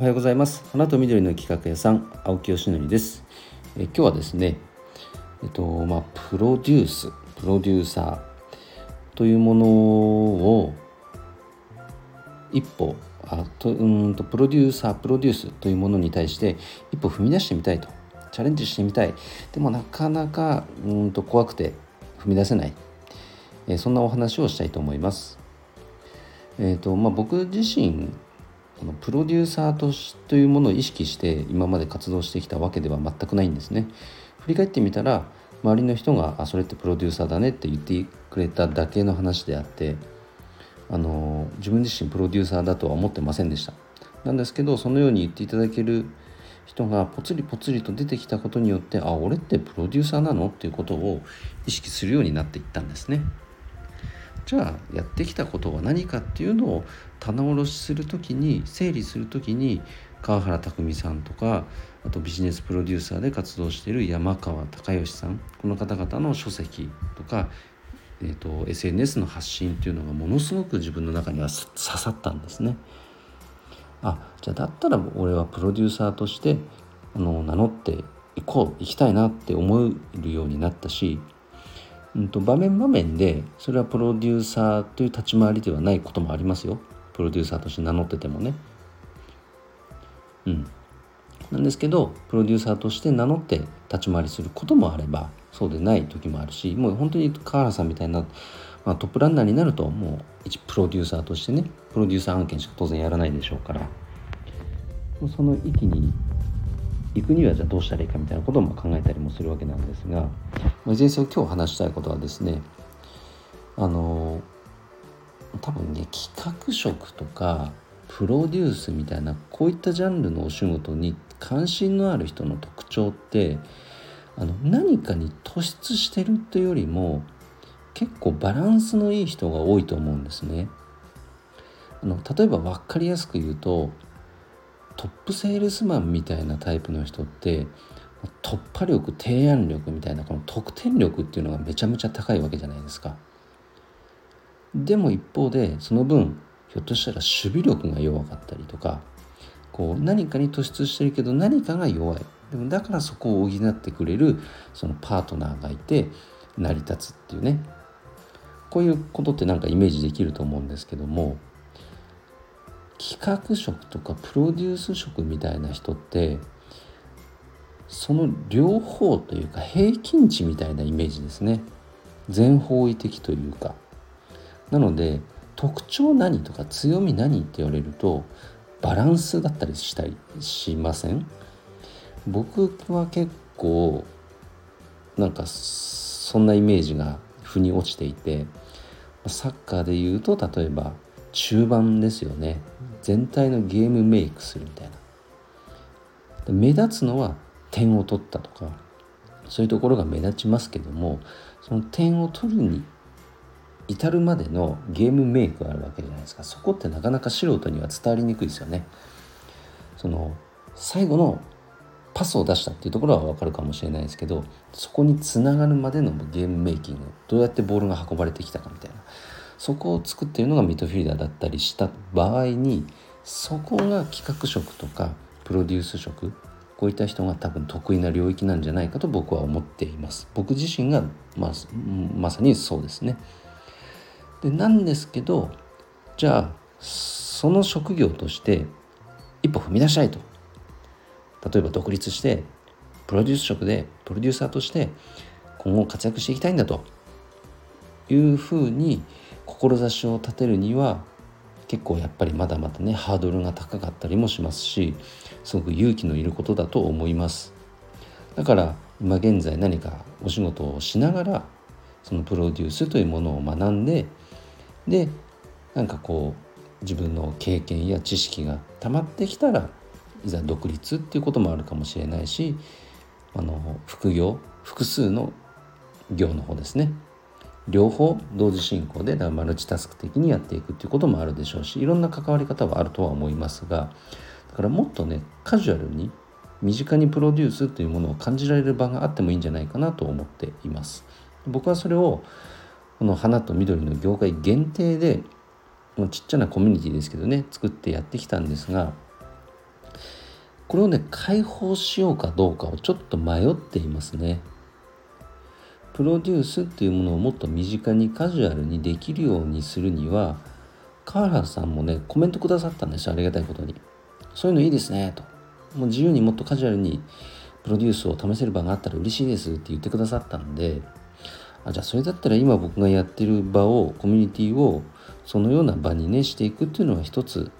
おはようございます。花と緑の企画屋さん青木よしです。え今日はですねえっとまあプロデュースプロデューサーというものを一歩あとうんとプロデューサープロデュースというものに対して一歩踏み出してみたいと。チャレンジしてみたい。でもなかなかうんと怖くて踏み出せない、えそんなお話をしたいと思います。えーとまあ、僕自身このプロデューサーとしというものを意識して今まで活動してきたわけでは全くないんですね。振り返ってみたら周りの人が「あそれってプロデューサーだね」って言ってくれただけの話であってあの自分自身プロデューサーだとは思ってませんでした。なんですけどそのように言っていただける人がぽつりぽつりと出てきたことによってあ俺ってプロデューサーなの？っていうことを意識するようになっていったんですね。じゃあやってきたことは何かっていうのを棚卸しする時に整理する時に川原拓海さんとかあとビジネスプロデューサーで活動している山川隆義さんこの方々の書籍とか、えーと、SNS の発信っていうのがものすごく自分の中には刺さったんですね。あじゃあだったら俺はプロデューサーとしてあの名乗っていこう行きたいなって思えるようになったしうんと、場面場面でそれはプロデューサーという立ち回りではないこともありますよ。プロデューサーとして名乗っててもね。うん。なんですけどプロデューサーとして名乗って立ち回りすることもあればそうでない時もあるしもう本当に川原さんみたいな、まあ、トップランナーになるともう一プロデューサーとしてねプロデューサー案件しか当然やらないでしょうからその域に行くにはじゃあどうしたらいいかみたいなことも考えたりもするわけなんですがいずれにせよ今日話したいことはですねあの多分ね企画職とかプロデュースみたいなこういったジャンルのお仕事に関心のある人の特徴ってあの何かに突出してるっていうよりも結構バランスのいい人が多いと思うんですね。あの例えば分かりやすく言うとトップセールスマンみたいなタイプの人って突破力提案力みたいなこの得点力っていうのがめちゃめちゃ高いわけじゃないですか。でも一方でその分ひょっとしたら守備力が弱かったりとかこう何かに突出してるけど何かが弱いでもだからそこを補ってくれるそのパートナーがいて成り立つっていうねこういうことってなんかイメージできると思うんですけども企画職とかプロデュース職みたいな人ってその両方というか平均値みたいなイメージですね。全方位的というか。なので特徴何とか強み何って言われるとバランスだったりしたりしません？僕は結構なんかそんなイメージが腑に落ちていてサッカーで言うと例えば中盤ですよね。全体のゲームメイクするみたいな。目立つのは点を取ったとかそういうところが目立ちますけどもその点を取るに至るまでのゲームメイクがあるわけじゃないですか。そこってなかなか素人には伝わりにくいですよね。その最後のパスを出したっていうところは分かるかもしれないですけどそこにつながるまでのゲームメイキングどうやってボールが運ばれてきたかみたいな。そこを作っているのがミッドフィルダーだったりした場合にそこが企画職とかプロデュース職こういった人が多分得意な領域なんじゃないかと僕は思っています。僕自身がまあ、まさにそうですね。でなんですけどじゃあその職業として一歩踏み出したいと。例えば独立してプロデュース職でプロデューサーとして今後活躍していきたいんだと。いうふうに志を立てるには結構やっぱりまだまだねハードルが高かったりもしますしすごく勇気のいることだと思います。だから今現在何かお仕事をしながらそのプロデュースというものを学んででなんかこう自分の経験や知識が溜まってきたらいざ独立っていうこともあるかもしれないしあの副業複数の業の方ですね。両方同時進行でだマルチタスク的にやっていくっていうこともあるでしょうしいろんな関わり方はあるとは思いますがだからもっとねカジュアルに身近にプロデュースというものを感じられる場があってもいいんじゃないかなと思っています。僕はそれをこの花と緑の業界限定でちっちゃなコミュニティですけどね作ってやってきたんですがこれをね解放しようかどうかをちょっと迷っていますね。プロデュースっていうものをもっと身近にカジュアルにできるようにするには川原さんもねコメントくださったんですよありがたいことに。そういうのいいですねと。もう自由にもっとカジュアルにプロデュースを試せる場があったら嬉しいですって言ってくださったんであじゃあそれだったら今僕がやってる場をコミュニティをそのような場にねしていくっていうのは一つ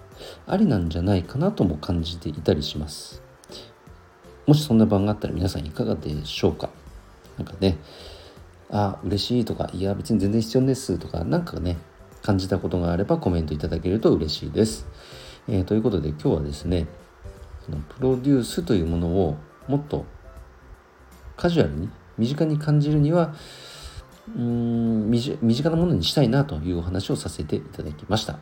ありなんじゃないかなとも感じていたりします。もしそんな場があったら皆さんいかがでしょうか。なんかねあ嬉しいとかいや別に全然必要ですとか何かね感じたことがあればコメントいただけると嬉しいです、えー、ということで今日はですねプロデュースというものをもっとカジュアルに身近に感じるにはうーん身近なものにしたいなというお話をさせていただきました。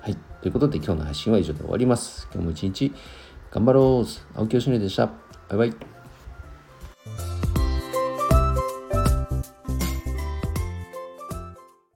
はい。ということで今日の配信は以上で終わります。今日も一日頑張ろう青木よしのりでした。バイバイ。